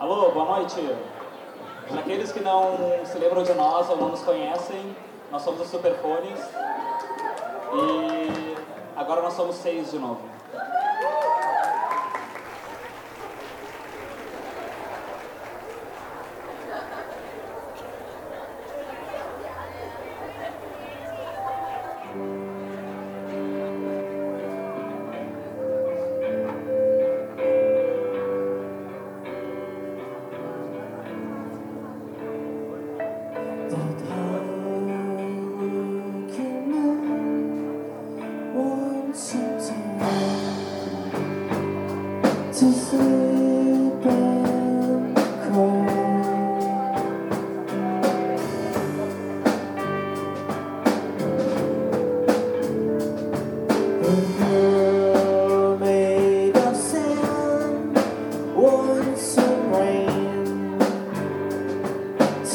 Alô, boa noite. Para aqueles que não se lembram de nós ou não nos conhecem, nós somos os Superfones e agora nós somos seis de novo.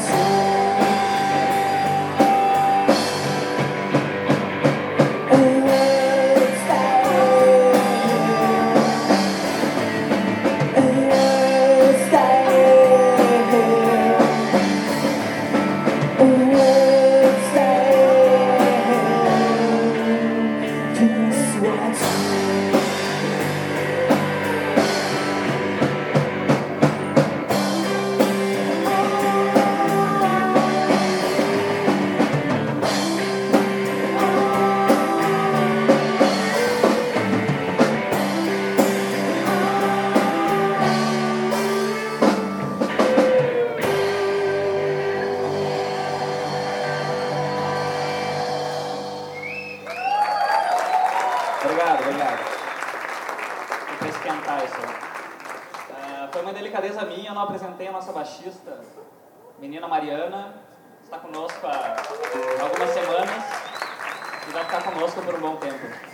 soul. Obrigado. Vou esquentar isso. Ah, foi uma delicadeza minha, eu não apresentei a nossa baixista, menina Mariana, está conosco há algumas semanas e vai ficar conosco por um bom tempo.